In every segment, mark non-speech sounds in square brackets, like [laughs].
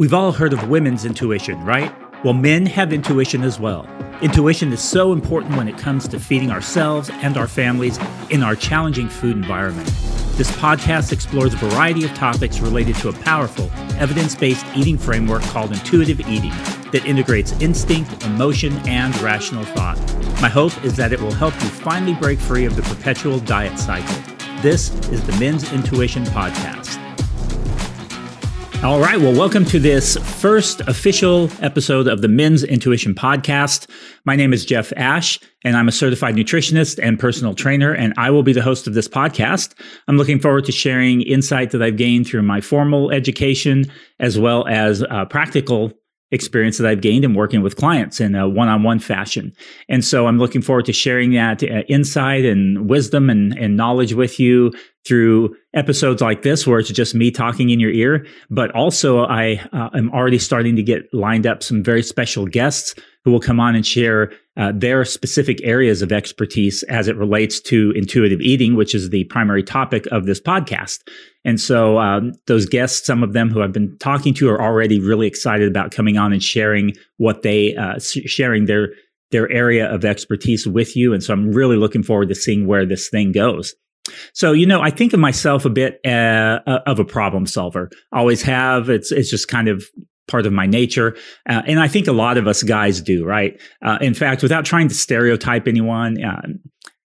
We've all heard of women's intuition, right? Well, men have intuition as well. Intuition is so important when it comes to feeding ourselves and our families in our challenging food environment. This podcast explores a variety of topics related to a powerful, evidence based eating framework called intuitive eating that integrates instinct, emotion, and rational thought. My hope is that it will help you finally break free of the perpetual diet cycle. This is the Men's Intuition Podcast. All right. Well, welcome to this first official episode of the Men's Intuition Podcast. My name is Jeff Ash, and I'm a certified nutritionist and personal trainer, and I will be the host of this podcast. I'm looking forward to sharing insight that I've gained through my formal education as well as uh, practical experience that I've gained in working with clients in a one-on-one fashion. And so I'm looking forward to sharing that uh, insight and wisdom and, and knowledge with you through episodes like this where it's just me talking in your ear but also i uh, am already starting to get lined up some very special guests who will come on and share uh, their specific areas of expertise as it relates to intuitive eating which is the primary topic of this podcast. And so um, those guests some of them who i've been talking to are already really excited about coming on and sharing what they uh, sharing their their area of expertise with you. And so i'm really looking forward to seeing where this thing goes so, you know, I think of myself a bit uh, uh, of a problem solver. Always have. It's it's just kind of part of my nature, uh, and I think a lot of us guys do. Right. Uh, in fact, without trying to stereotype anyone, uh,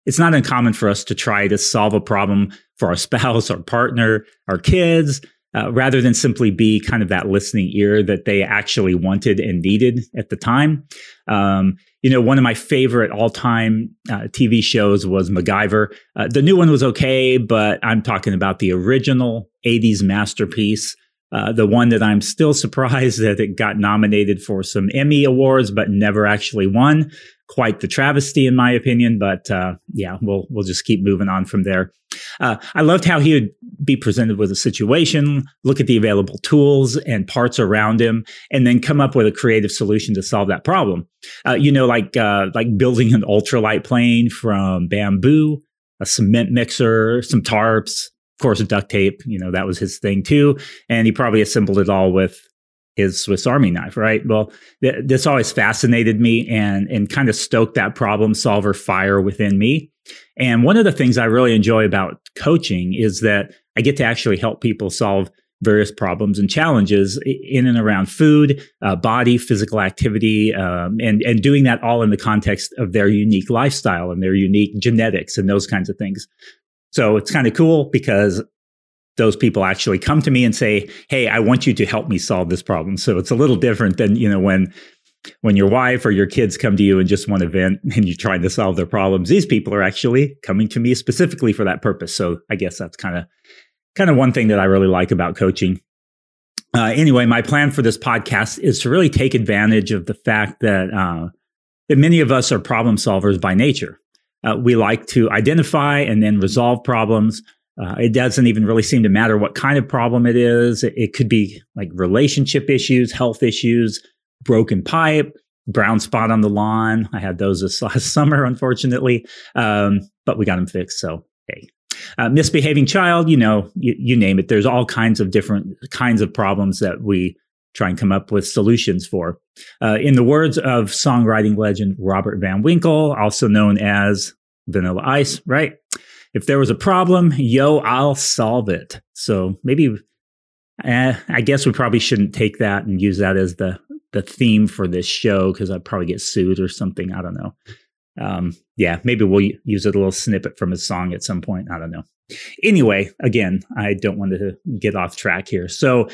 it's not uncommon for us to try to solve a problem for our [laughs] spouse, our partner, our kids, uh, rather than simply be kind of that listening ear that they actually wanted and needed at the time. Um, you know, one of my favorite all time uh, TV shows was MacGyver. Uh, the new one was okay, but I'm talking about the original 80s masterpiece. Uh, the one that I'm still [laughs] surprised that it got nominated for some Emmy awards, but never actually won quite the travesty in my opinion. But uh, yeah, we'll we'll just keep moving on from there. Uh, I loved how he would be presented with a situation, look at the available tools and parts around him, and then come up with a creative solution to solve that problem. Uh, you know, like uh, like building an ultralight plane from bamboo, a cement mixer, some tarps, of course, duct tape. You know, that was his thing too, and he probably assembled it all with his Swiss Army knife, right? Well, th- this always fascinated me and and kind of stoked that problem solver fire within me. And one of the things I really enjoy about coaching is that I get to actually help people solve various problems and challenges in and around food, uh, body, physical activity, um, and and doing that all in the context of their unique lifestyle and their unique genetics and those kinds of things. So it's kind of cool because those people actually come to me and say, "Hey, I want you to help me solve this problem." So it's a little different than you know when when your wife or your kids come to you and just want to vent and you're trying to solve their problems. These people are actually coming to me specifically for that purpose. So I guess that's kind of kind of one thing that I really like about coaching. Uh, anyway, my plan for this podcast is to really take advantage of the fact that uh, that many of us are problem solvers by nature. Uh, we like to identify and then resolve problems. Uh, it doesn't even really seem to matter what kind of problem it is. It, it, could be like relationship issues, health issues, broken pipe, brown spot on the lawn. I had those this [laughs] last summer, unfortunately, um, but we got them fixed. So, hey. Uh, misbehaving child, you know, you, you name it. There's all kinds of different kinds of problems that we try and come up with solutions for. Uh, in the words of songwriting legend Robert Van Winkle, also known as Vanilla Ice, right? If there was a problem, yo, I'll solve it. So maybe, eh, I guess we probably shouldn't take that and use that as the the theme for this show because I'd probably get sued or something. I don't know. Um, yeah, maybe we'll use a little snippet from a song at some point. I don't know. Anyway, again, I don't want to get off track here. So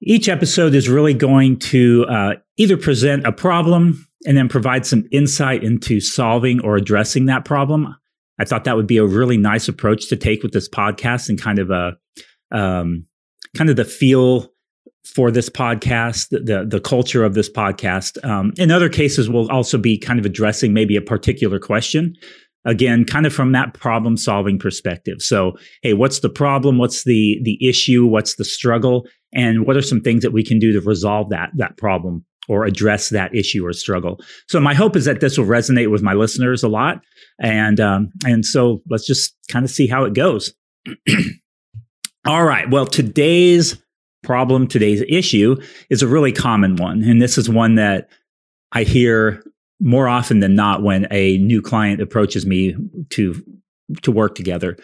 each episode is really going to uh, either present a problem and then provide some insight into solving or addressing that problem. I thought that would be a really nice approach to take with this podcast and kind of a um, kind of the feel for this podcast, the the culture of this podcast. Um, in other cases, we'll also be kind of addressing maybe a particular question. Again, kind of from that problem solving perspective. So, hey, what's the problem? What's the the issue? What's the struggle? And what are some things that we can do to resolve that that problem or address that issue or struggle. So my hope is that this will resonate with my listeners a lot, and um, and so let's just kind of see how it goes. [clears throat] All right. Well, today's problem, today's issue is a really common one. And this is one that I hear more often than not when a new client approaches me to to work together.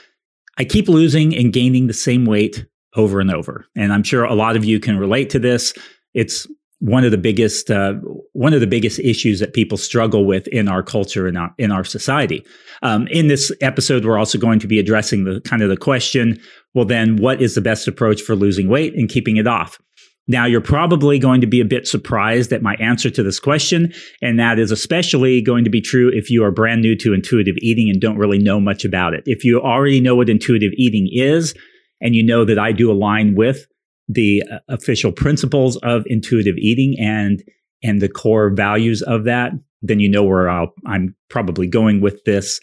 I keep losing and gaining the same weight over and over. And I'm sure a lot of you can relate to this. It's one of the biggest uh, one of the biggest issues that people struggle with in our culture and our, in our society. Um, in this episode, we're also going to be addressing the kind of the question: Well, then, what is the best approach for losing weight and keeping it off? Now, you're probably going to be a bit surprised at my answer to this question, and that is especially going to be true if you are brand new to intuitive eating and don't really know much about it. If you already know what intuitive eating is, and you know that I do align with the uh, official principles of intuitive eating and and the core values of that, then you know where i am probably going with this.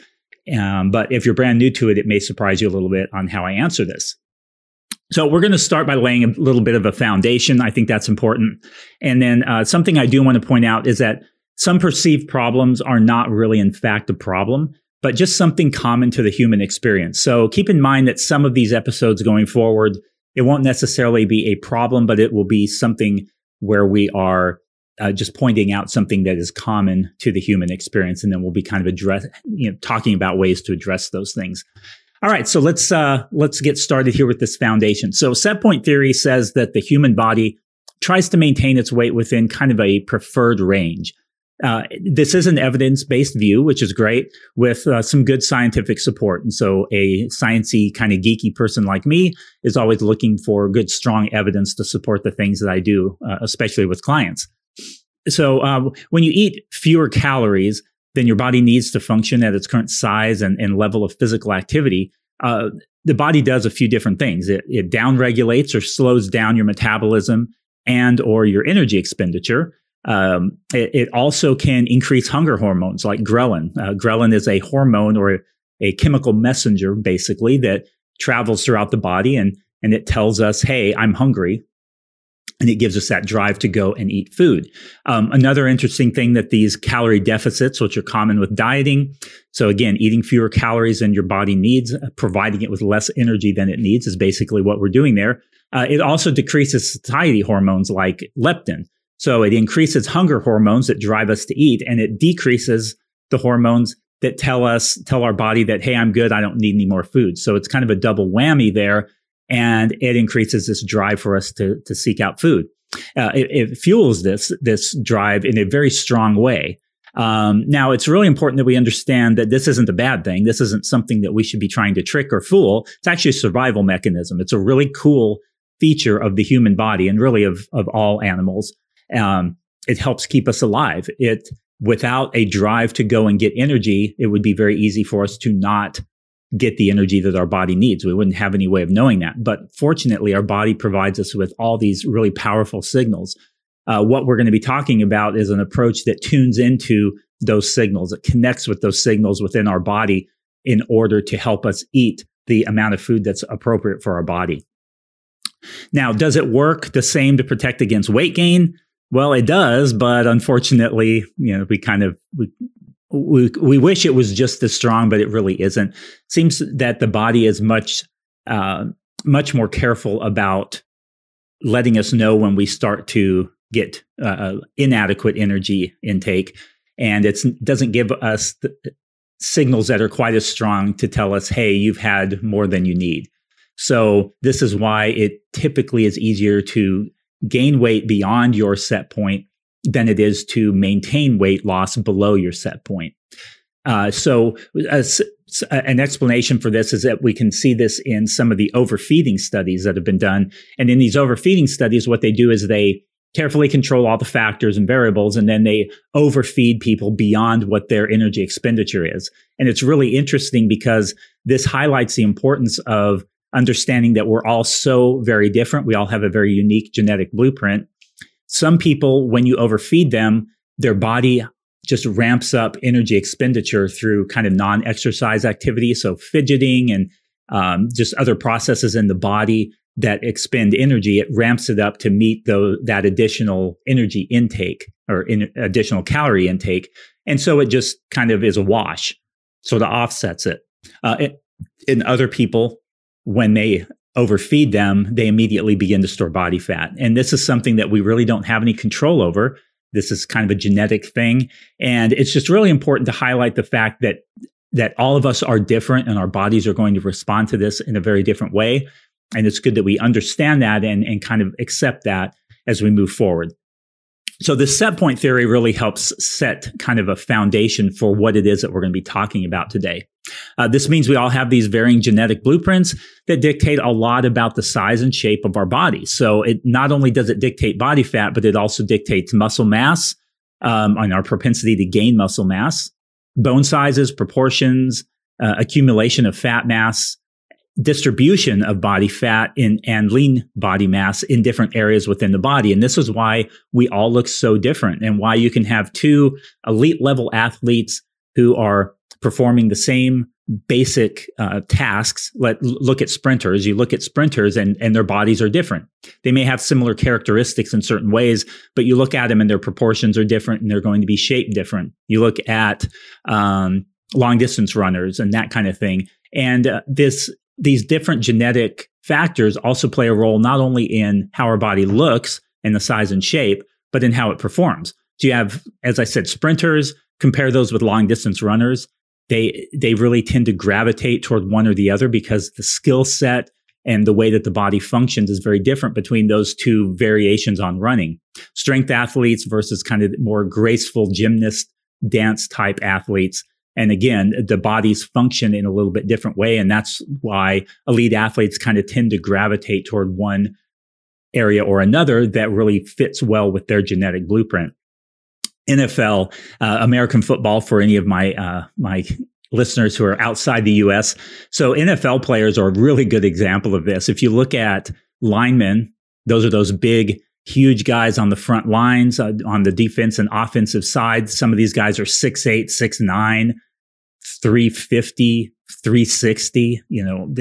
Um, but if you're brand new to it, it may surprise you a little bit on how I answer this. So we're going to start by laying a little bit of a foundation. I think that's important. And then uh, something I do want to point out is that some perceived problems are not really, in fact, a problem, but just something common to the human experience. So keep in mind that some of these episodes going forward, it won't necessarily be a problem, but it will be something where we are uh, just pointing out something that is common to the human experience, and then we'll be kind of address, you know, talking about ways to address those things. All right, so let's uh, let's get started here with this foundation. So set point theory says that the human body tries to maintain its weight within kind of a preferred range. Uh, this is an evidence-based view, which is great, with uh, some good scientific support. And so, a sciency kind of geeky person like me is always looking for good, strong evidence to support the things that I do, uh, especially with clients. So, uh, when you eat fewer calories, then your body needs to function at its current size and, and level of physical activity. Uh, the body does a few different things. It, it downregulates or slows down your metabolism and or your energy expenditure. Um, it, it, also can increase hunger hormones like ghrelin. Uh, ghrelin is a hormone or a, chemical messenger, basically, that travels throughout the body and and it tells us, "Hey, I'm hungry and it gives us that drive to go and eat food. Um, another interesting thing that these calorie deficits, which are common with dieting, so again, eating fewer calories than your body needs, uh, providing it with less energy than it needs, is basically what we're doing there. Uh, it also decreases satiety hormones like leptin. So it increases hunger hormones that drive us to eat, and it decreases the hormones that tell us, tell our body that, hey, I'm good, I don't need any more food. So it's kind of a double whammy there and it increases this drive for us to to seek out food. Uh, it, it, fuels this this drive in a very strong way. Um, now, it's really important that we understand that this isn't a bad thing. This isn't something that we should be trying to trick or fool. It's actually a survival mechanism. It's a really cool feature of the human body and really of of all animals. Um, it helps keep us alive. It without a drive to go and get energy, it would be very easy for us to not get the energy that our body needs. We wouldn't have any way of knowing that. But fortunately, our body provides us with all these really powerful signals. Uh, what we're going to be talking about is an approach that tunes into those signals, it connects with those signals within our body in order to help us eat the amount of food that's appropriate for our body. Now, does it work the same to protect against weight gain? Well, it does, but unfortunately, you know, we kind of we we, we wish it was just as strong, but it really isn't. Seems that the body is much uh, much more careful about letting us know when we start to get uh, uh inadequate energy intake, and it doesn't give us signals that are quite as strong to tell us, "Hey, you've had more than you need." So this is why it typically is easier to gain weight beyond your set point than it is to maintain weight loss below your set point. Uh, so, uh, an explanation for this is that we can see this in some of the overfeeding studies that have been done. And in these overfeeding studies, what they do is they carefully control all the factors and variables, and then they overfeed people beyond what their energy expenditure is. And it's really interesting because this highlights the importance of understanding that we're all so very different. We all have a very unique genetic blueprint. Some people, when you overfeed them, their body just ramps up energy expenditure through kind of non exercise activity. So fidgeting and um, just other processes in the body that expend energy, it ramps it up to meet the, that additional energy intake or in, additional calorie intake. And so it just kind of is a wash. So it offsets it. Uh, it in other people, when they overfeed them, they immediately begin to store body fat. And this is something that we really don't have any control over. This is kind of a genetic thing. And it's just really important to highlight the fact that that all of us are different and our bodies are going to respond to this in a very different way. And it's good that we understand that and, and kind of accept that as we move forward. So the set point theory really helps set kind of a foundation for what it is that we're going to be talking about today. Uh, this means we all have these varying genetic blueprints that dictate a lot about the size and shape of our body. So it not only does it dictate body fat, but it also dictates muscle mass um, and our propensity to gain muscle mass, bone sizes, proportions, uh, accumulation of fat mass, distribution of body fat in and lean body mass in different areas within the body. And this is why we all look so different and why you can have two elite level athletes who are performing the same basic uh, tasks. Let look at sprinters. You look at sprinters, and and their bodies are different. They may have similar characteristics in certain ways, but you look at them, and their proportions are different, and they're going to be shaped different. You look at um, long distance runners and that kind of thing, and uh, this these different genetic factors also play a role not only in how our body looks and the size and shape, but in how it performs. So you have, as I said, sprinters. Compare those with long distance runners they they really tend to gravitate toward one or the other because the skill set and the way that the body functions is very different between those two variations on running. Strength athletes versus kind of more graceful gymnast dance type athletes. And again, the bodies function in a little bit different way. And that's why elite athletes kind of tend to gravitate toward one area or another that really fits well with their genetic blueprint. NFL, uh, American football for any of my uh, my listeners who are outside the U.S. So NFL players are a really good example of this. If you look at linemen, those are those big, huge guys on the front lines uh, on the defense and offensive side. Some of these guys are 6'8", 6'9", 350, 360, you know,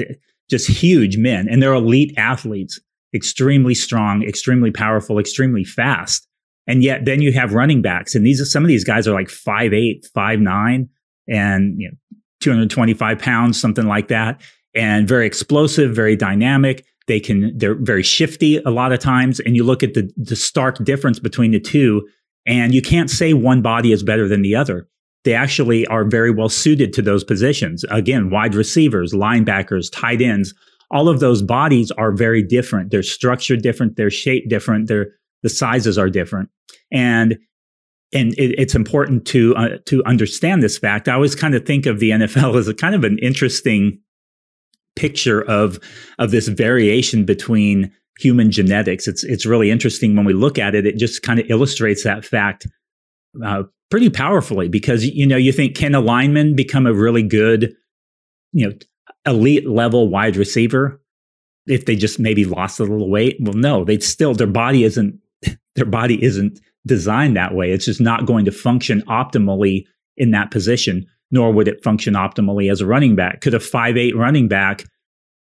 just huge men. And they're elite athletes, extremely strong, extremely powerful, extremely fast. And yet then you have running backs and these are some of these guys are like five eight, five nine, and you know, 225 pounds, something like that. And very explosive, very dynamic. They can, they're very shifty a lot of times. And you look at the, the stark difference between the two and you can't say one body is better than the other. They actually are very well suited to those positions. Again, wide receivers, linebackers, tight ends, all of those bodies are very different. They're structured different. They're shaped different. They're, the sizes are different and and it, it's important to uh, to understand this fact. I always kind of think of the NFL as a kind of an interesting picture of of this variation between human genetics. It's it's really interesting when we look at it. It just kind of illustrates that fact uh, pretty powerfully because you know you think can a lineman become a really good you know elite level wide receiver if they just maybe lost a little weight? Well, no, they still their body isn't [laughs] their body isn't designed that way. It's just not going to function optimally in that position, nor would it function optimally as a running back. Could a five eight running back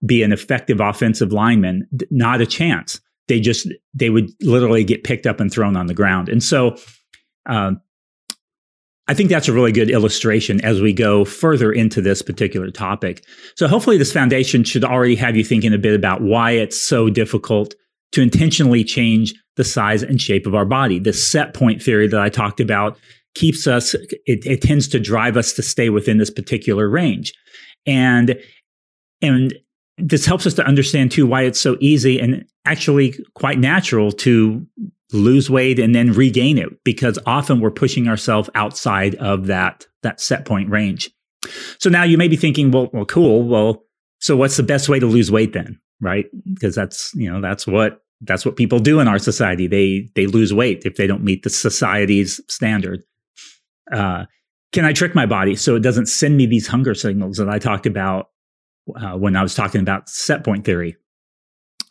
be an effective offensive lineman? Not a chance. They just, they would literally get picked up and thrown on the ground. And so, um, I think that's a really good illustration as we go further into this particular topic. So hopefully this foundation should already have you thinking a bit about why it's so difficult to intentionally change the size and shape of our body. The set point theory that I talked about keeps us, it, it tends to drive us to stay within this particular range. And, and this helps us to understand too why it's so easy and actually quite natural to lose weight and then regain it because often we're pushing ourselves outside of that that set point range. So now you may be thinking, well, well, cool. Well, so what's the best way to lose weight then? Right? Because that's, you know, that's what that's what people do in our society. They they lose weight if they don't meet the society's standard. Uh, can I trick my body so it doesn't send me these hunger signals that I talked about uh, when I was talking about set point theory?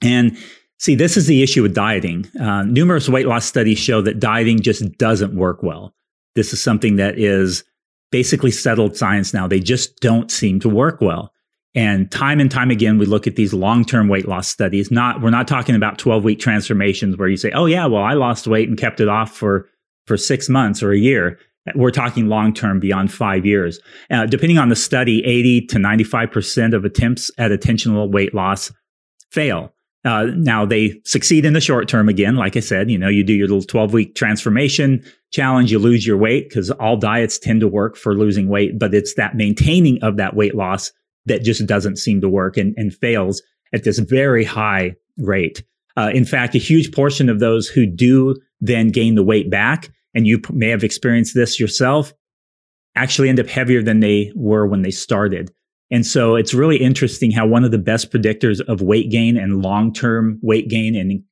And see, this is the issue with dieting. Uh, numerous weight loss studies show that dieting just doesn't work well. This is something that is basically settled science now. They just don't seem to work well. And time and time again, we look at these long-term weight loss studies. Not, we're not talking about 12 week transformations where you say, Oh yeah, well, I lost weight and kept it off for, for six months or a year. We're talking long-term beyond five years. Uh, depending on the study, 80 to 95% of attempts at attentional weight loss fail. Uh, now they succeed in the short term again. Like I said, you know, you do your little 12 week transformation challenge, you lose your weight because all diets tend to work for losing weight, but it's that maintaining of that weight loss that just doesn't seem to work and, and fails at this very high rate. Uh, in fact, a huge portion of those who do then gain the weight back, and you may have experienced this yourself, actually end up heavier than they were when they started. And so it's really interesting how one of the best predictors of weight gain and long-term weight gain and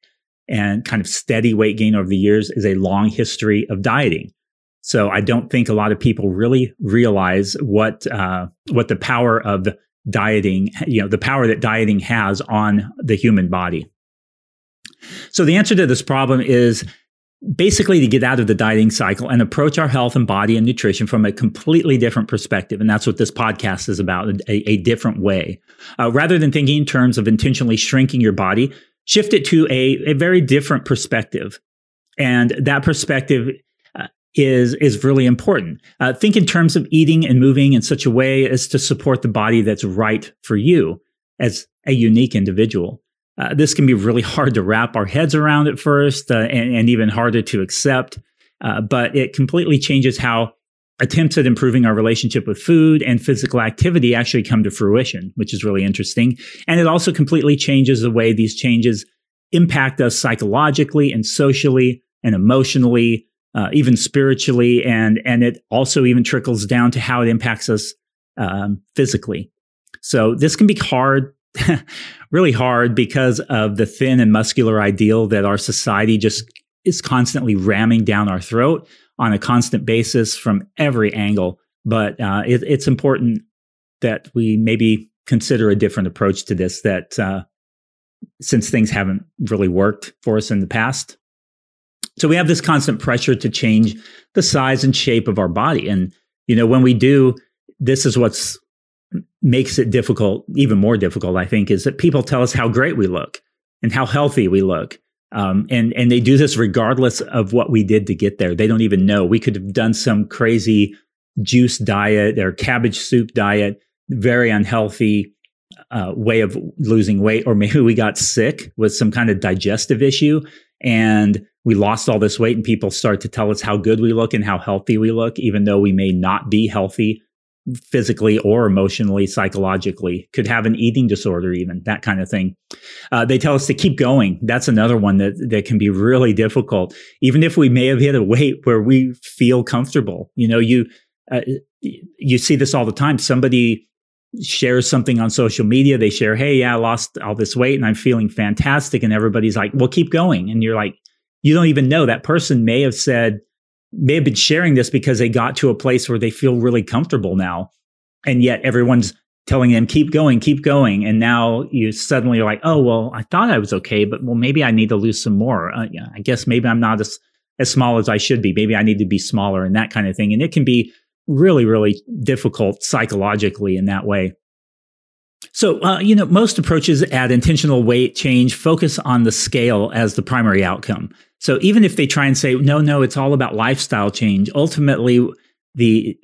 and kind of steady weight gain over the years is a long history of dieting. So I don't think a lot of people really realize what uh, what the power of dieting, you know, the power that dieting has on the human body. So the answer to this problem is basically to get out of the dieting cycle and approach our health and body and nutrition from a completely different perspective. And that's what this podcast is about a, a different way. Uh, rather than thinking in terms of intentionally shrinking your body, shift it to a, a very different perspective. And that perspective uh, is is really important. Uh, think in terms of eating and moving in such a way as to support the body that's right for you as a unique individual. Uh, this can be really hard to wrap our heads around at first uh, and, and, even harder to accept. Uh, but it completely changes how attempts at improving our relationship with food and physical activity actually come to fruition, which is really interesting. And it also completely changes the way these changes impact us psychologically and socially and emotionally, uh, even spiritually. And, and it also even trickles down to how it impacts us um, physically. So this can be hard [laughs] really hard because of the thin and muscular ideal that our society just is constantly ramming down our throat on a constant basis from every angle. But uh, it, it's important that we maybe consider a different approach to this. That uh, since things haven't really worked for us in the past, so we have this constant pressure to change the size and shape of our body. And you know, when we do, this is what's makes it difficult, even more difficult, I think, is that people tell us how great we look and how healthy we look. Um, and and they do this regardless of what we did to get there. They don't even know. We could have done some crazy juice diet or cabbage soup diet, very unhealthy uh, way of losing weight, or maybe we got sick with some kind of digestive issue and we lost all this weight, and people start to tell us how good we look and how healthy we look, even though we may not be healthy physically or emotionally, psychologically, could have an eating disorder, even that kind of thing. Uh, they tell us to keep going. That's another one that, that can be really difficult. Even if we may have hit a weight where we feel comfortable, you know, you, uh, you see this all the time. Somebody shares something on social media. They share, Hey, yeah, I lost all this weight and I'm feeling fantastic. And everybody's like, well, keep going. And you're like, you don't even know that person may have said, may have been sharing this because they got to a place where they feel really comfortable now. And yet everyone's telling them, keep going, keep going. And now you suddenly are like, oh, well, I thought I was okay, but well, maybe I need to lose some more. Uh, yeah, I guess maybe I'm not as, as small as I should be. Maybe I need to be smaller and that kind of thing. And it can be really, really difficult psychologically in that way. So, uh, you know, most approaches at intentional weight change focus on the scale as the primary outcome. So even if they try and say, no, no, it's all about lifestyle change, ultimately the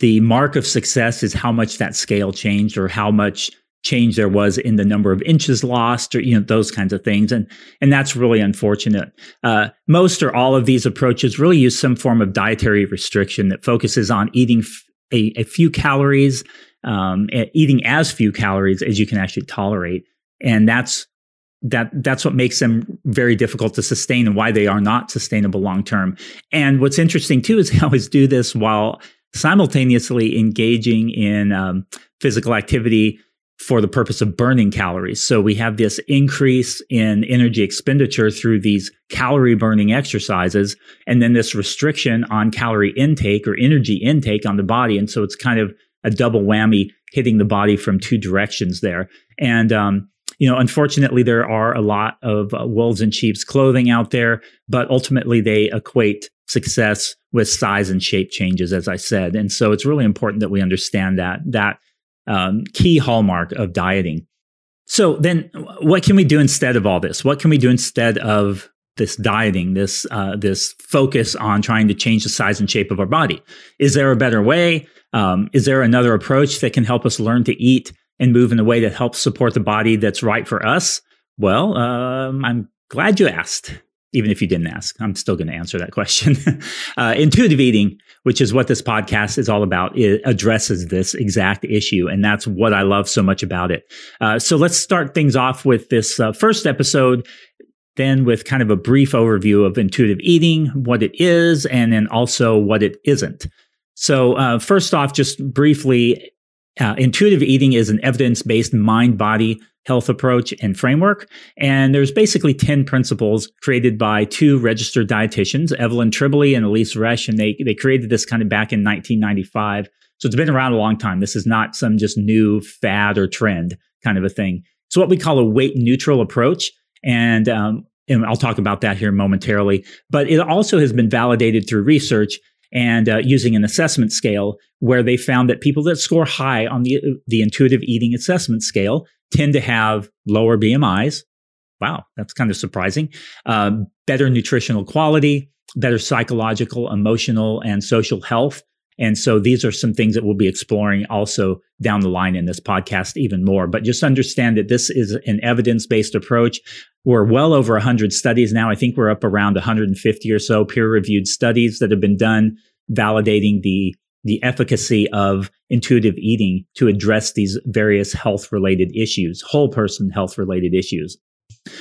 the mark of success is how much that scale changed or how much change there was in the number of inches lost or you know those kinds of things and and that's really unfortunate uh, most or all of these approaches really use some form of dietary restriction that focuses on eating f- a, a, few calories um, eating as few calories as you can actually tolerate and that's that that's what makes them very difficult to sustain and why they are not sustainable long term. And what's interesting too is [laughs] they always do this while simultaneously engaging in um, physical activity for the purpose of burning calories. So we have this increase in energy expenditure through these calorie burning exercises, and then this restriction on calorie intake or energy intake on the body. And so it's kind of a double whammy hitting the body from two directions there. And um, you know, unfortunately, there are a lot of uh, wolves and sheep's clothing out there, but ultimately they equate success with size and shape changes, as I said. And so it's really important that we understand that, that um, key hallmark of dieting. So then what can we do instead of all this? What can we do instead of this dieting, this, uh, this focus on trying to change the size and shape of our body? Is there a better way? Um, is there another approach that can help us learn to eat and move in a way that helps support the body that's right for us? Well, um, I'm glad you asked even if you didn't ask, I'm still going to answer that question. [laughs] uh, intuitive eating, which is what this podcast is all about, it addresses this exact issue. And that's what I love so much about it. Uh, so let's start things off with this uh, first episode, then with kind of a brief overview of intuitive eating, what it is, and then also what it isn't. So, uh, first off, just briefly, uh, intuitive eating is an evidence based mind body health approach and framework. And there's basically 10 principles created by two registered dietitians, Evelyn Tribole and Elise Resch. And they, they created this kind of back in 1995. So it's been around a long time. This is not some just new fad or trend kind of a thing. It's what we call a weight neutral approach. And, um, and I'll talk about that here momentarily. But it also has been validated through research and uh, using an assessment scale where they found that people that score high on the, the intuitive eating assessment scale tend to have lower BMIs. Wow, that's kind of surprising. Uh, better nutritional quality, better psychological, emotional, and social health. And so these are some things that we'll be exploring also down the line in this podcast even more. But just understand that this is an evidence based approach. We're well over 100 studies now. I think we're up around 150 or so peer reviewed studies that have been done validating the the efficacy of intuitive eating to address these various health related issues, whole person health related issues.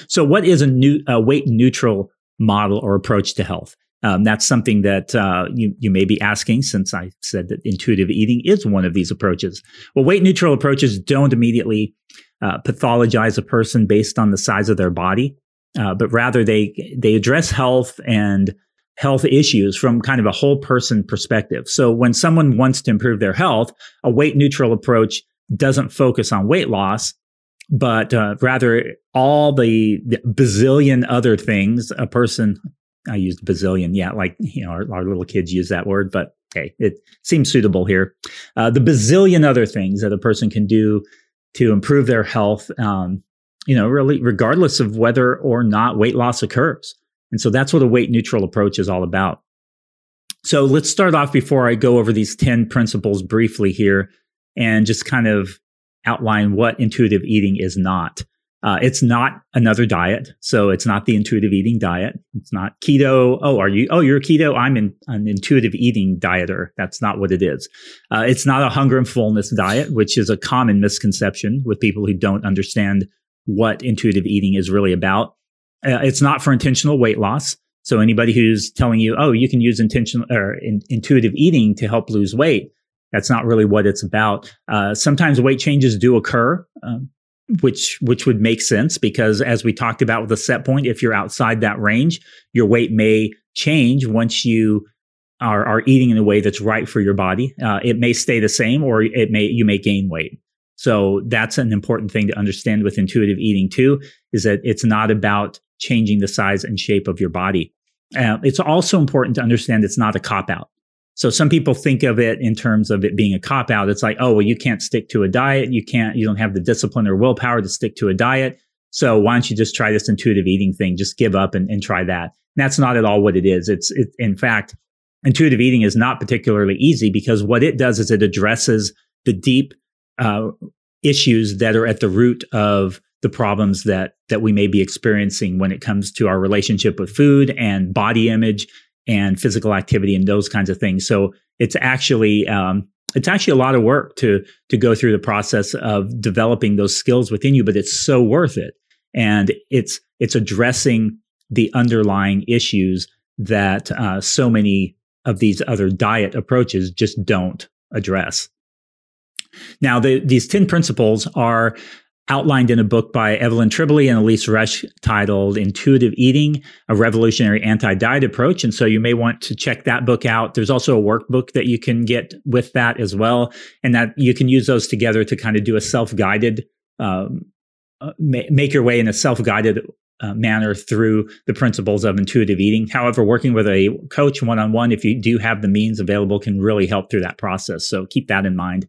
So, what is a, new, a weight neutral model or approach to health? Um, that's something that uh, you you may be asking, since I said that intuitive eating is one of these approaches. Well, weight neutral approaches don't immediately uh, pathologize a person based on the size of their body, uh, but rather they they address health and health issues from kind of a whole person perspective. So when someone wants to improve their health, a weight neutral approach doesn't focus on weight loss, but uh, rather all the, the, bazillion other things a person, I used bazillion, yeah, like, you know, our, our little kids use that word, but hey, it seems suitable here. Uh, the bazillion other things that a person can do to improve their health, um, you know, really regardless of whether or not weight loss occurs. And so that's what a weight neutral approach is all about. So let's start off before I go over these 10 principles briefly here and just kind of outline what intuitive eating is not. Uh, it's not another diet. So it's not the intuitive eating diet. It's not keto. Oh, are you? Oh, you're keto. I'm in, an intuitive eating dieter. That's not what it is. Uh, it's not a hunger and fullness diet, which is a common misconception with people who don't understand what intuitive eating is really about. Uh, it's not for intentional weight loss. So anybody who's telling you, oh, you can use intentional or in, intuitive eating to help lose weight, that's not really what it's about. Uh, sometimes weight changes do occur, um, which which would make sense because as we talked about with the set point, if you're outside that range, your weight may change once you are, are eating in a way that's right for your body. Uh, it may stay the same, or it may you may gain weight. So that's an important thing to understand with intuitive eating too, is that it's not about changing the size and shape of your body. Uh, it's also important to understand it's not a cop out. So some people think of it in terms of it being a cop out. It's like, oh, well, you can't stick to a diet. You can't, you don't have the discipline or willpower to stick to a diet. So why don't you just try this intuitive eating thing? Just give up and, and try that. And that's not at all what it is. It's, it, in fact, intuitive eating is not particularly easy because what it does is it addresses the deep uh, issues that are at the root of the problems that that we may be experiencing when it comes to our relationship with food and body image and physical activity and those kinds of things. So it's actually um, it's actually a lot of work to to go through the process of developing those skills within you, but it's so worth it. And it's it's addressing the underlying issues that uh, so many of these other diet approaches just don't address. Now, the, these 10 principles are outlined in a book by Evelyn Tribole and Elise Resch titled Intuitive Eating, a Revolutionary Anti-Diet Approach. And so you may want to check that book out. There's also a workbook that you can get with that as well. And that you can use those together to kind of do a self-guided, um, uh, make your way in a self-guided uh, manner through the principles of intuitive eating. However, working with a coach one-on-one, if you do have the means available, can really help through that process. So keep that in mind.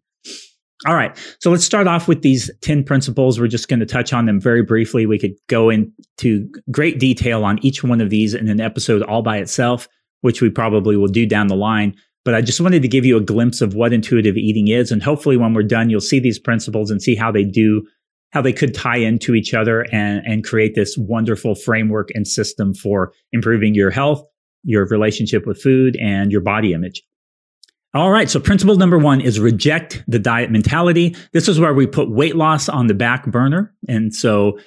All right. So let's start off with these 10 principles. We're just going to touch on them very briefly. We could go into great detail on each one of these in an episode all by itself, which we probably will do down the line. But I just wanted to give you a glimpse of what intuitive eating is. And hopefully, when we're done, you'll see these principles and see how they do how they could tie into each other and, and create this wonderful framework and system for improving your health, your relationship with food, and your body image. All right. So principle number one is reject the diet mentality. This is where we put weight loss on the back burner. And so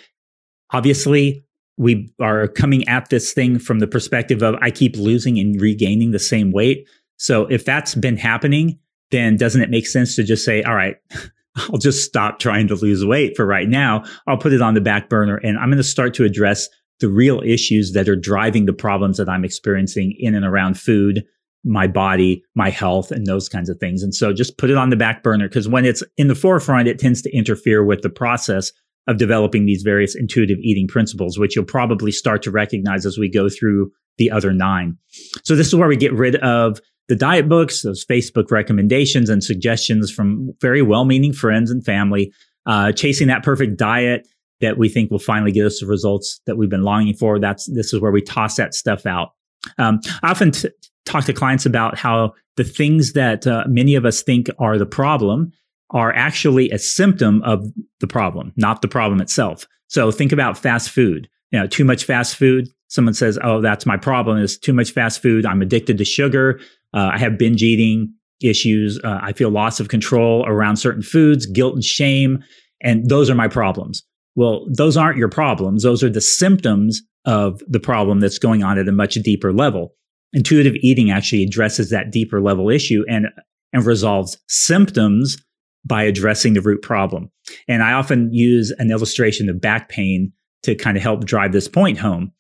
obviously we are coming at this thing from the perspective of I keep losing and regaining the same weight. So if that's been happening, then doesn't it make sense to just say, all right, [laughs] I'll just stop trying to lose weight for right now. I'll put it on the back burner and I'm going to start to address the real issues that are driving the problems that I'm experiencing in and around food, my body, my health, and those kinds of things. And so just put it on the back burner because when it's in the forefront, it tends to interfere with the process of developing these various intuitive eating principles, which you'll probably start to recognize as we go through the other nine. So this is where we get rid of the diet books, those Facebook recommendations and suggestions from very well-meaning friends and family, uh, chasing that perfect diet that we think will finally get us the results that we've been longing for. That's this is where we toss that stuff out. Um, I often t- talk to clients about how the things that uh, many of us think are the problem are actually a symptom of the problem, not the problem itself. So think about fast food. You know, too much fast food. Someone says, "Oh, that's my problem. Is too much fast food. I'm addicted to sugar. Uh, I have binge eating issues. Uh, I feel loss of control around certain foods, guilt and shame, and those are my problems." Well, those aren't your problems. Those are the symptoms of the problem that's going on at a much deeper level intuitive eating actually addresses that deeper level issue and and resolves symptoms by addressing the root problem. And I often use an illustration of back pain to kind of help drive this point home.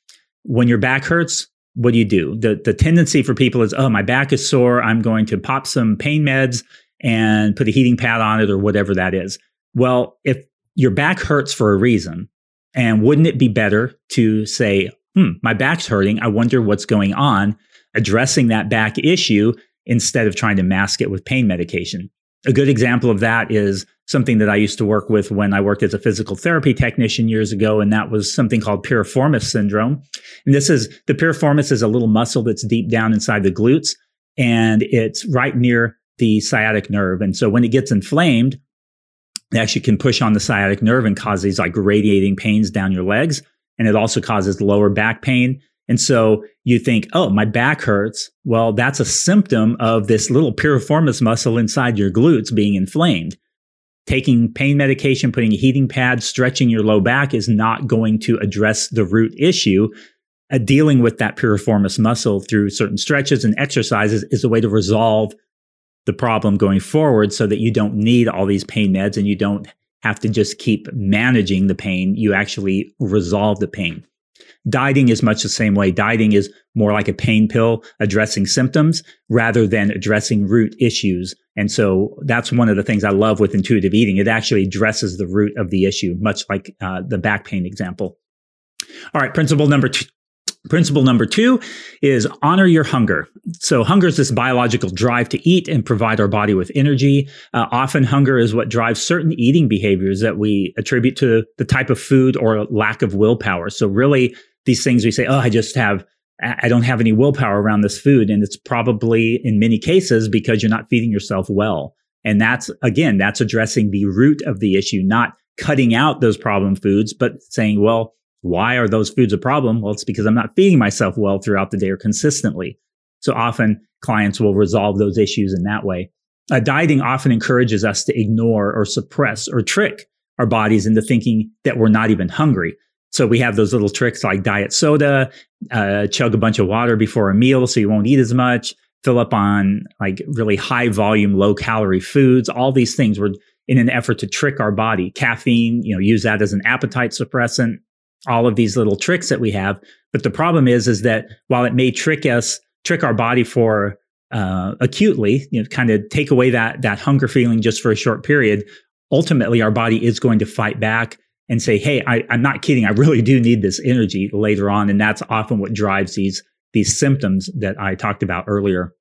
When your back hurts, what do you do? The the tendency for people is, oh, my back is sore. I'm going to pop some pain meds and put a heating pad on it or whatever that is. Well, if your back hurts for a reason, and wouldn't it be better to say, hmm, my back's hurting. I wonder what's going on addressing that back issue instead of trying to mask it with pain medication. A good example of that is something that I used to work with when I worked as a physical therapy technician years ago, and that was something called piriformis syndrome. And this is the piriformis is a little muscle that's deep down inside the glutes, and it's right near the sciatic nerve. And so when it gets inflamed, it actually can push on the sciatic nerve and cause these like radiating pains down your legs. And it also causes lower back pain. And so you think, oh, my back hurts. Well, that's a symptom of this little piriformis muscle inside your glutes being inflamed. Taking pain medication, putting a heating pad, stretching your low back is not going to address the root issue. Uh, dealing with that piriformis muscle through certain stretches and exercises is a way to resolve the problem going forward so that you don't need all these pain meds and you don't have to just keep managing the pain. You actually resolve the pain. Dieting is much the same way. Dieting is more like a pain pill addressing symptoms rather than addressing root issues. And so that's one of the things I love with intuitive eating. It actually addresses the root of the issue, much like uh, the back pain example. All right, principle number two, Principle number two is honor your hunger. So hunger is this biological drive to eat and provide our body with energy. Uh, often hunger is what drives certain eating behaviors that we attribute to the type of food or lack of willpower. So really these things we say, oh, I just have, I don't have any willpower around this food. And it's probably in many cases because you're not feeding yourself well. And that's, again, that's addressing the root of the issue, not cutting out those problem foods, but saying, well, why are those foods a problem? Well, it's because I'm not feeding myself well throughout the day or consistently. So often clients will resolve those issues in that way. Uh, dieting often encourages us to ignore or suppress or trick our bodies into thinking that we're not even hungry. So we have those little tricks like diet soda, uh, chug a bunch of water before a meal so you won't eat as much, fill up on like really high volume, low calorie foods. All these things were in an effort to trick our body. Caffeine, you know, use that as an appetite suppressant. All of these little tricks that we have. But the problem is, is that while it may trick us, trick our body for uh, acutely, you know, kind of take away that that hunger feeling just for a short period. Ultimately, our body is going to fight back and say, "Hey, I, I'm not kidding. I really do need this energy later on," and that's often what drives these these symptoms that I talked about earlier.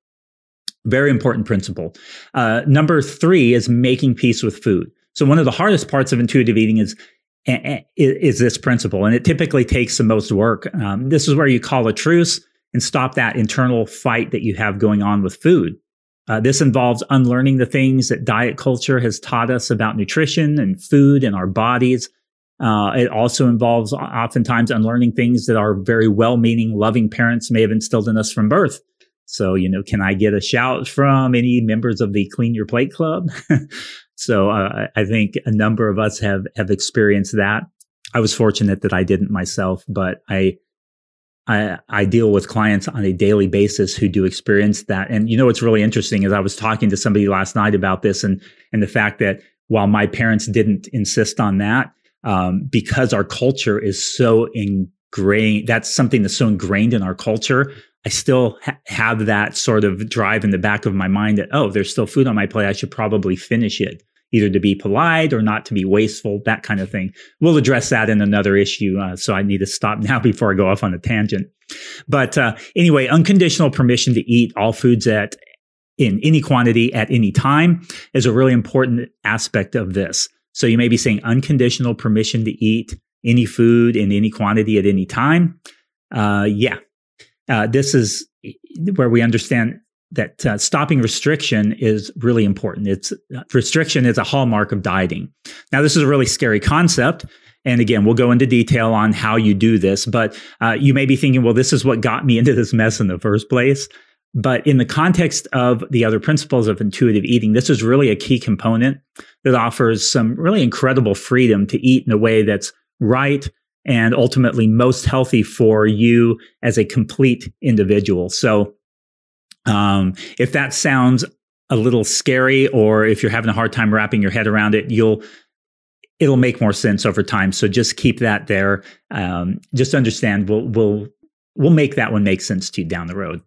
Very important principle. Uh, number three is making peace with food. So one of the hardest parts of intuitive eating is is this principle, and it typically takes the most work. Um, this is where you call a truce and stop that internal fight that you have going on with food. Uh, this involves unlearning the things that diet culture has taught us about nutrition and food and our bodies Uh, it also involves oftentimes unlearning things that our very well-meaning, loving parents may have instilled in us from birth. So, you know, can I get a shout from any members of the Clean Your Plate Club? [laughs] so, uh, I think a number of us have have experienced that. I was fortunate that I didn't myself, but I I, I deal with clients on a daily basis who do experience that. And you know, what's really interesting is I was talking to somebody last night about this and, and the fact that while my parents didn't insist on that, um, because our culture is so ingrained, that's something that's so ingrained in our culture. I still ha- have that sort of drive in the back of my mind that, oh, there's still food on my plate. I should probably finish it either to be polite or not to be wasteful, that kind of thing. We'll address that in another issue. Uh, so I need to stop [laughs] now before I go off on a tangent. But uh, anyway, unconditional permission to eat all foods at in any quantity at any time is a really important aspect of this. So you may be saying unconditional permission to eat any food in any quantity at any time. Uh, yeah, uh, this is where we understand that uh, stopping restriction is really important. It's uh, restriction is a hallmark of dieting. Now, this is a really scary concept. And again, we'll go into detail on how you do this, but uh, you may be thinking, well, this is what got me into this mess in the first place. But in the context of the other principles of intuitive eating, this is really a key component that offers some really incredible freedom to eat in a way that's right and ultimately most healthy for you as a complete individual. So um, if that sounds a little scary, or if you're having a hard time wrapping your head around it, you'll it'll make more sense over time. So just keep that there. Um, just understand we'll we'll we'll make that one make sense to you down the road.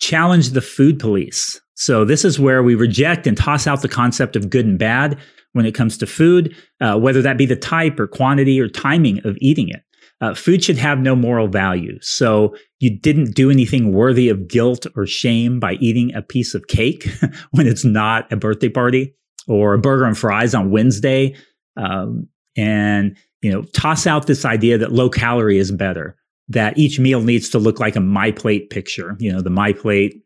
Challenge the food police. So this is where we reject and toss out the concept of good and bad when it comes to food, uh, whether that be the type or quantity or timing of eating it. Uh, food should have no moral value. So you didn't do anything worthy of guilt or shame by eating a piece of cake [laughs] when it's not a birthday party or a burger and fries on Wednesday. Um, and, you know, toss out this idea that low calorie is better, that each meal needs to look like a MyPlate picture, you know, the MyPlate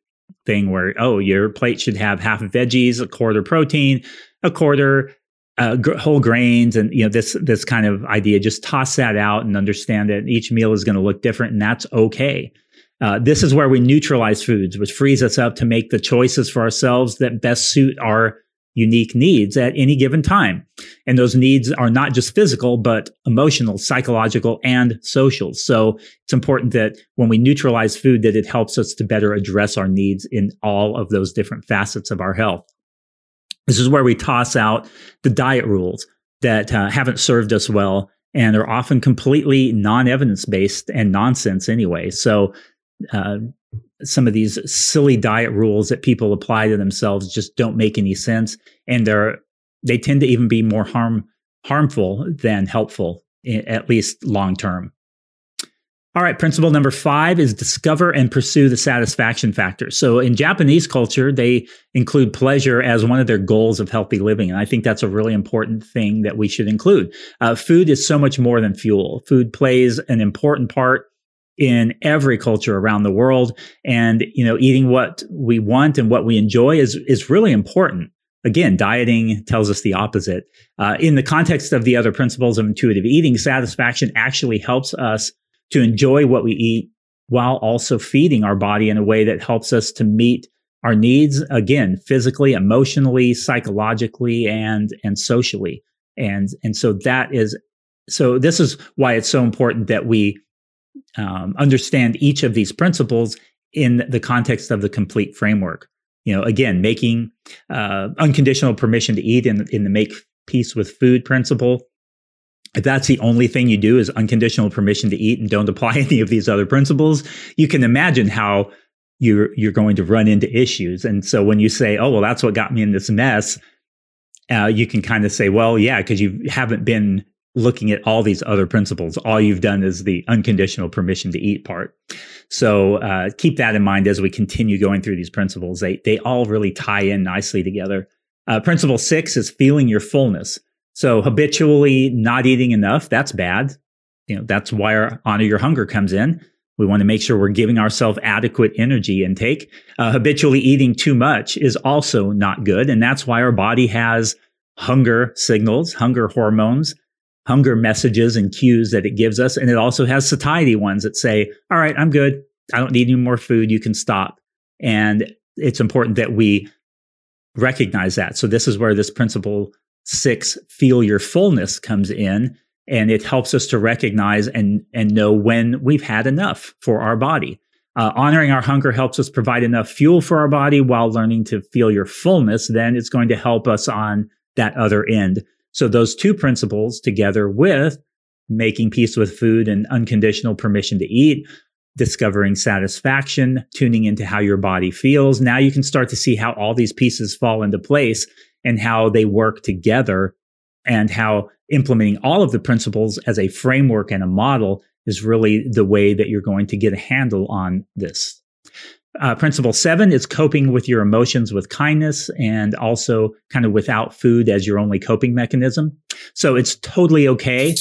thing where, oh, your plate should have half veggies, a quarter protein, a quarter uh, gr- whole grains and you know this this kind of idea. Just toss that out and understand that each meal is going to look different and that's okay. Uh, this is where we neutralize foods which frees us up to make the choices for ourselves that best suit our unique needs at any given time. And those needs are not just physical but emotional psychological and social. So it's important that when we neutralize food that it helps us to better address our needs in all of those different facets of our health. This is where we toss out the diet rules that uh, haven't served us well and are often completely non evidence based and nonsense anyway. So, uh, some of these silly diet rules that people apply to themselves just don't make any sense, and they're they tend to even be more harm harmful than helpful, at least long term. All right, principle number five is discover and pursue the satisfaction factor. So in Japanese culture, they include pleasure as one of their goals of healthy living. And I think that's a really important thing that we should include. Uh, food is so much more than fuel. Food plays an important part in every culture around the world. And, you know, eating what we want and what we enjoy is, is really important. Again, dieting tells us the opposite. Uh, in the context of the other principles of intuitive eating, satisfaction actually helps us to enjoy what we eat while also feeding our body in a way that helps us to meet our needs again physically emotionally psychologically and and socially and and so that is so this is why it's so important that we um, understand each of these principles in the context of the complete framework you know again making uh, unconditional permission to eat in, in the make peace with food principle if that's the only thing you do is unconditional permission to eat and don't apply [laughs] any of these other principles, you can imagine how you're you're going to run into issues. And so when you say, "Oh, well, that's what got me in this mess," uh, you can kind of say, "Well, yeah, because you haven't been looking at all these other principles. All you've done is the unconditional permission to eat part." So uh, keep that in mind as we continue going through these principles. They they all really tie in nicely together. Uh, principle six is feeling your fullness. So habitually not eating enough, that's bad. You know, that's why our honor your hunger comes in. We want to make sure we're giving ourselves adequate energy intake. Uh, habitually eating too much is also not good. And that's why our body has hunger signals, hunger hormones hunger messages and cues that it gives us. And it also has satiety ones that say, all right, I'm good. I don't need any more food. You can stop. And it's important that we recognize that. So this is where this principle six, feel your fullness comes in. And it helps us to recognize and, and know when we've had enough for our body. Uh, honoring our hunger helps us provide enough fuel for our body while learning to feel your fullness. Then it's going to help us on that other end. So those two principles together with making peace with food and unconditional permission to eat, discovering satisfaction, tuning into how your body feels. Now you can start to see how all these pieces fall into place and how they work together and how implementing all of the principles as a framework and a model is really the way that you're going to get a handle on this. Uh, principle seven is coping with your emotions with kindness and also kind of without food as your only coping mechanism. So it's totally okay. In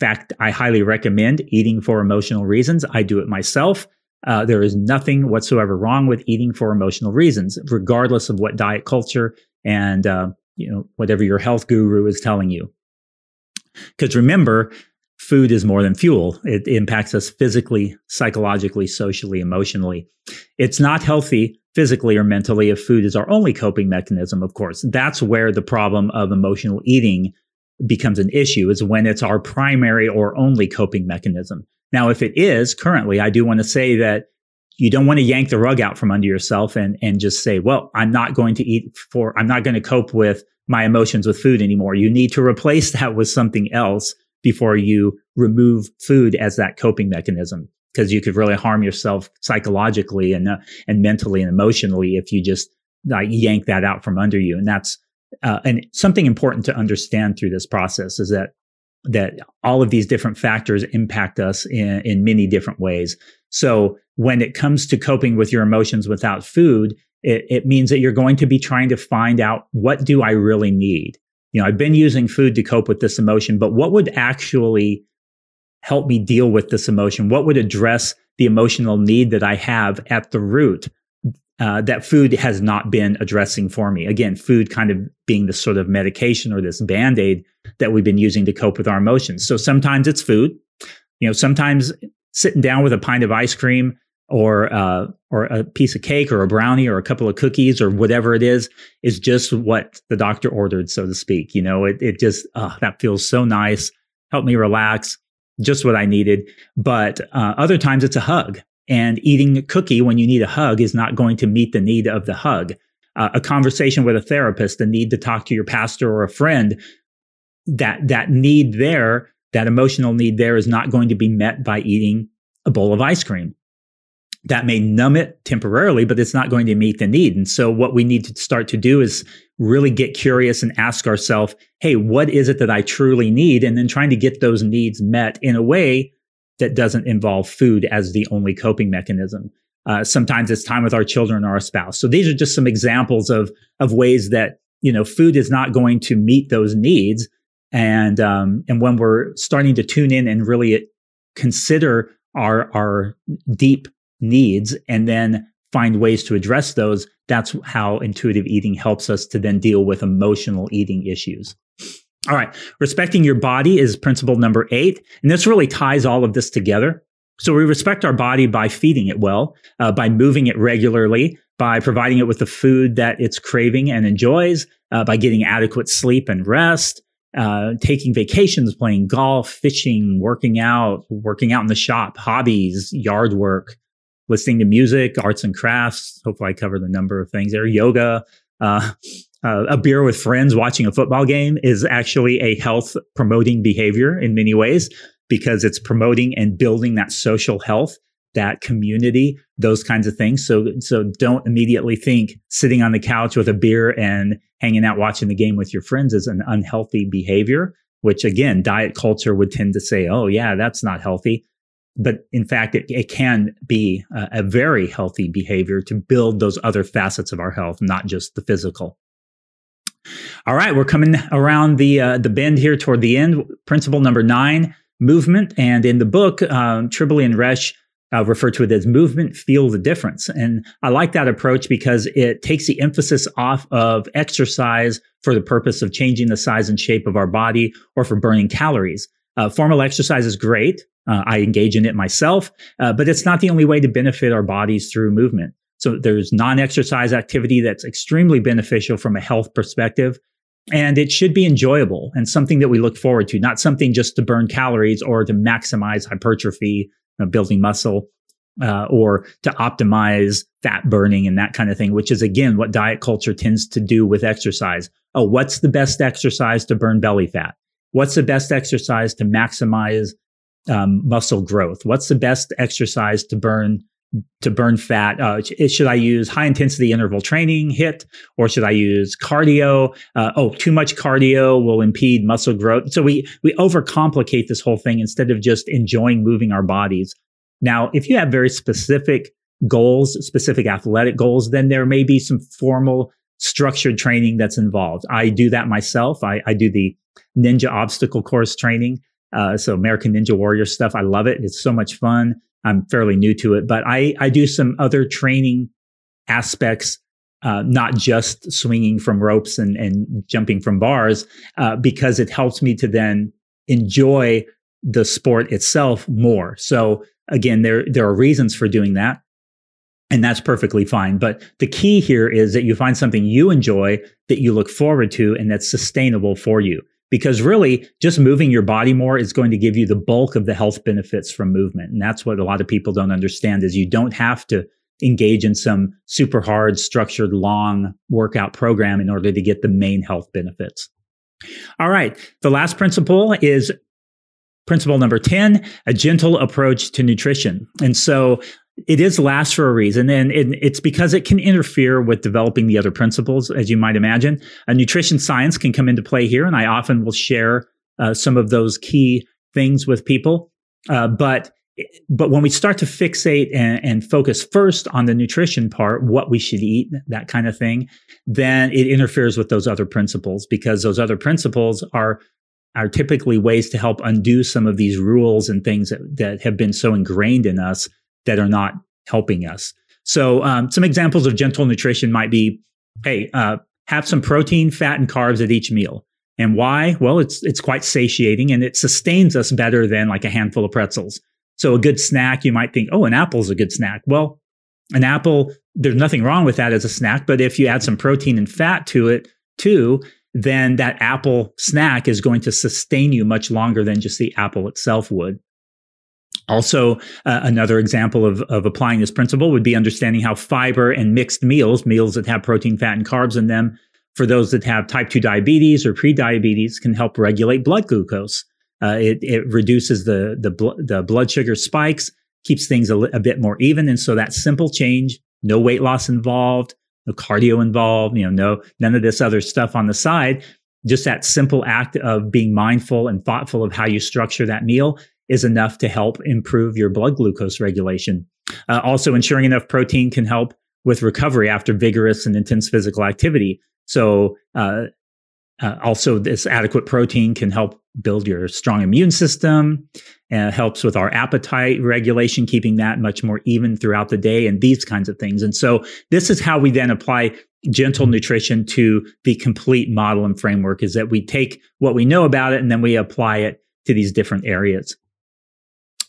fact, I highly recommend eating for emotional reasons. I do it myself. Uh, there is nothing whatsoever wrong with eating for emotional reasons, regardless of what diet culture and uh, you know whatever your health guru is telling you. Because remember, food is more than fuel. It impacts us physically, psychologically, socially, emotionally. It's not healthy physically or mentally if food is our only coping mechanism, of course. That's where the problem of emotional eating becomes an issue is when it's our primary or only coping mechanism. Now, if it is currently, I do want to say that you don't want to yank the rug out from under yourself and, and just say, well, I'm not going to eat for, I'm not going to cope with my emotions with food anymore. You need to replace [laughs] that with something else before you remove food as that coping mechanism because you could really harm yourself psychologically and uh, and mentally and emotionally if you just like yank that out from under you. And that's uh, and something important to understand through this process is that that all of these different factors impact us in, in many different ways. So when it comes to coping with your emotions without food it, it means that you're going to be trying to find out what do i really need? You know, I've been using food to cope with this emotion, but what would actually help me deal with this emotion? What would address the emotional need that I have at the root uh, that food has not been addressing for me? Again, food kind of being this sort of medication or this band aid that we've been using to cope with our emotions. So sometimes it's food. You know, sometimes sitting down with a pint of ice cream or uh, or a piece of cake or a brownie or a couple of cookies or whatever it is is just what the doctor ordered, so to speak. You know, it it just uh, that feels so nice, help me relax, just what I needed. But uh, other times it's a hug, and eating a cookie when you need a hug is not going to meet the need of the hug. Uh, a conversation with a therapist, the need to talk to your pastor or a friend, that that need there, that emotional need there, is not going to be met by eating a bowl of ice cream that may numb it temporarily, but it's not going to meet the need. And so what we need to start to do is really get curious and ask ourselves, Hey, what is it that I truly need? And then trying to get those needs met in a way that doesn't involve food as the only coping mechanism. Uh, sometimes it's time with our children or our spouse. So these are just some examples of, of ways that, you know, food is not going to meet those needs. And, um, and when we're starting to tune in and really consider our, our deep needs and then find ways to address those, that's how intuitive eating helps us to then deal with emotional eating issues. All right. Respecting your body is principle number eight. And this really ties all of this together. So we respect our body by feeding it well, uh, by moving it regularly, by providing it with the food that it's craving and enjoys, uh, by getting adequate sleep and rest, uh, taking vacations, playing golf, fishing, working out, working out in the shop, hobbies, yard work, listening to music, arts and crafts. Hopefully, I covered a number of things there. Yoga, uh, uh, a beer with friends, watching a football game is actually a health promoting behavior in many ways because it's promoting and building that social health, that community, those kinds of things. So, so don't immediately think sitting on the couch with a beer and hanging out watching the game with your friends is an unhealthy behavior. Which again, diet culture would tend to say, "Oh, yeah, that's not healthy." But in fact, it, it can be a, a, very healthy behavior to build those other facets of our health, not just the physical. All right, we're coming around the uh, the bend here toward the end. Principle number nine: movement. And in the book, um, Tribole and Resch uh, refer to it as movement feel the difference. And I like that approach because it takes the emphasis off of exercise for the purpose of changing the size and shape of our body or for burning calories. Uh, formal exercise is great. Uh, I engage in it myself, uh, but it's not the only way to benefit our bodies through movement. So there's non-exercise activity that's extremely beneficial from a health perspective. And it should be enjoyable and something that we look forward to, not something just to burn calories or to maximize hypertrophy, uh, building muscle, uh, or to optimize fat burning and that kind of thing, which is again what diet culture tends to do with exercise. Oh, what's the best exercise to burn belly fat? What's the best exercise to maximize um, muscle growth? What's the best exercise to burn to burn fat? Uh, should I use high intensity interval training HIIT, or should I use cardio? Uh, oh, too much cardio will impede muscle growth. So we, we overcomplicate this whole thing instead of just enjoying moving our bodies. Now, if you have very specific goals, specific athletic goals, then there may be some formal structured training that's involved. I do that myself. I, I do the ninja obstacle course training. Uh, so American Ninja Warrior stuff. I love it. It's so much fun. I'm fairly new to it, but I, I do some other training aspects, uh, not just swinging from ropes and, and jumping from bars, uh, because it helps me to then enjoy the sport itself more. So again, there, there are reasons for doing that. And that's perfectly fine. But the key here is that you find something you enjoy that you look forward to and that's sustainable for you because really just moving your body more is going to give you the bulk of the health benefits from movement. And that's what a lot of people don't understand is you don't have to engage in some super hard, structured, long workout program in order to get the main health benefits. All right. The last principle is principle number 10, a gentle approach to nutrition. And so it is last for a reason, and it's because it can interfere with developing the other principles, as you might imagine. A nutrition science can come into play here, and I often will share uh, some of those key things with people. Uh, but but when we start to fixate and, and, focus first on the nutrition part, what we should eat, that kind of thing, then it interferes with those other principles because those other principles are are typically ways to help undo some of these rules and things that, that have been so ingrained in us that are not helping us. So, um, some examples of gentle nutrition might be, hey, uh, have some protein, fat, and carbs at each meal. And why? Well, it's it's quite satiating and it sustains us better than like a handful of pretzels. So, a good snack, you might think, oh, an apple is a good snack. Well, an apple, there's nothing wrong with that as a snack, but if you add some protein and fat to it too, then that apple snack is going to sustain you much longer than just the apple itself would. Also, uh, another example of, of applying this principle would be understanding how fiber and mixed meals, meals that have protein, fat, and carbs in them, for those that have type 2 diabetes or prediabetes, can help regulate blood glucose. Uh, it, it reduces the, the, bl- the blood sugar spikes, keeps things a, li- a bit more even. And so that simple change, no weight loss involved, no cardio involved, you know, no, none of this other stuff on the side. Just that simple act of being mindful and thoughtful of how you structure that meal is enough to help improve your blood glucose regulation. Uh, also, ensuring enough protein can help with recovery after vigorous and intense physical activity. So, uh, uh, also, this adequate protein can help build your strong immune system and helps with our appetite regulation, keeping that much more even throughout the day and these kinds of things. And so, this is how we then apply gentle nutrition to the complete model and framework is that we take what we know about it and then we apply it to these different areas.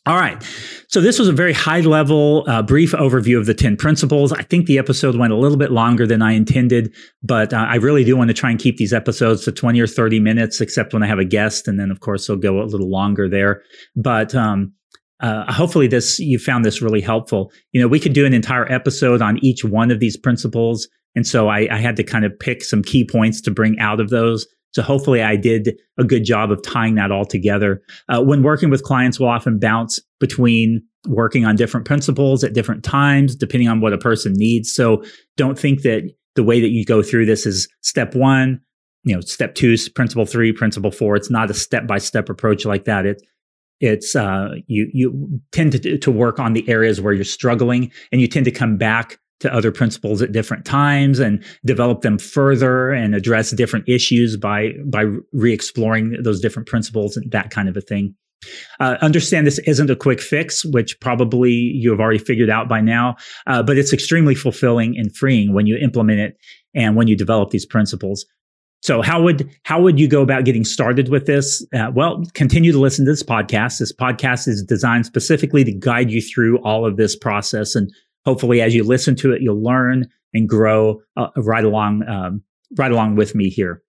All right. So this was a very high level, uh, brief overview of the 10 principles. I think the episode went a little bit longer than I intended, but uh, I really do want to try and keep these episodes to 20 or 30 minutes, except when I have a guest. And then, of course, they'll go a little longer there. But, um, uh, hopefully this you found this really helpful you know we could do an entire episode on each one of these principles and so I, I had to kind of pick some key points to bring out of those so hopefully I did a good job of tying that all together. Uh, when working with clients, we'll often bounce between working on different principles at different times, depending on what a person needs. So don't think that the way that you go through this is step one, you know, step two, principle three, principle four. It's not a step by step approach like that. It, it's uh, you you tend to to work on the areas where you're struggling, and you tend to come back to other principles at different times and develop them further and address different issues by by re-exploring those different principles and that kind of a thing. Uh, understand this isn't a quick fix, which probably you have already figured out by now, uh, but it's extremely fulfilling and freeing when you implement it and when you develop these principles. So how would how would you go about getting started with this? Uh, well, continue to listen to this podcast. This podcast is designed specifically to guide you through all of this process, and hopefully, as you listen to it, you'll learn and grow uh, right along um, right along with me here.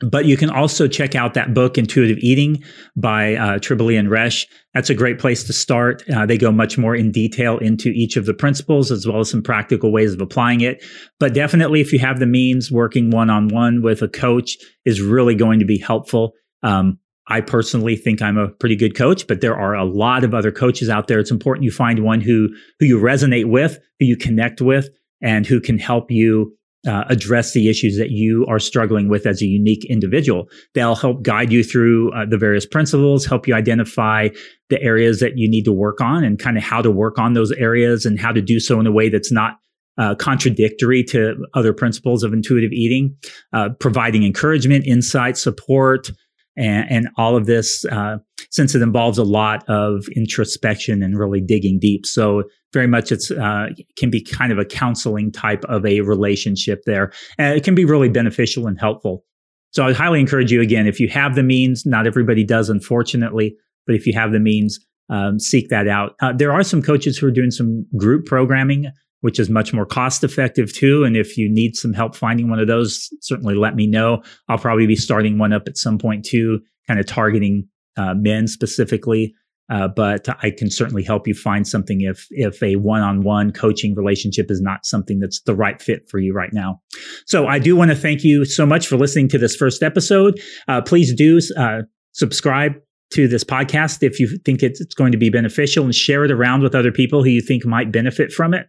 But you can also check out that book, Intuitive Eating by uh, Tribole and Resch. That's a great place to start. Uh, they go much more in detail into each of the principles as well as some practical ways of applying it. But definitely, if you have the means, working one on one with a coach is really going to be helpful. Um, I personally think I'm a pretty good coach, but there are a lot of other coaches out there. It's important you find one who who you resonate with, who you connect with, and who can help you uh, address the issues that you are struggling with as a unique individual. They'll help guide you through uh, the various principles, help you identify the areas that you need to work on and kind of how to work on those areas and how to do so in a way that's not uh, contradictory to other principles of intuitive eating, uh, providing encouragement, insight, support, and, and all of this, uh, since it involves a lot of introspection and really digging deep. So very much it's uh, can be kind of a counseling type of a relationship there, and it can be really beneficial and helpful. So I highly encourage you again if you have the means. Not everybody does, unfortunately, but if you have the means, um, seek that out. Uh, there are some coaches who are doing some group programming which is much more cost effective too. And if you need some help finding one of those, certainly let me know. I'll probably be starting one up at some point too, kind of targeting uh, men specifically. Uh, but I can certainly help you find something if if a one-on-one coaching relationship is not something that's the right fit for you right now. So I do want to thank you so much for listening to this first episode. Uh, please do uh, subscribe to this podcast if you think it's, going to be beneficial and share it around with other people who you think might benefit from it.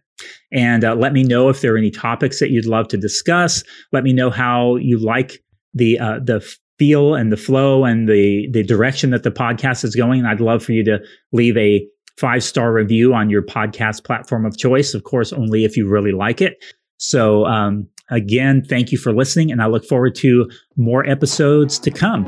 And uh, let me know if there are any topics that you'd love to discuss. Let me know how you like the uh, the feel and the flow and the the direction that the podcast is going. And I'd love for you to leave a five star review on your podcast platform of choice. Of course, only if you really like it. So um, again, thank you for listening, and I look forward to more episodes to come.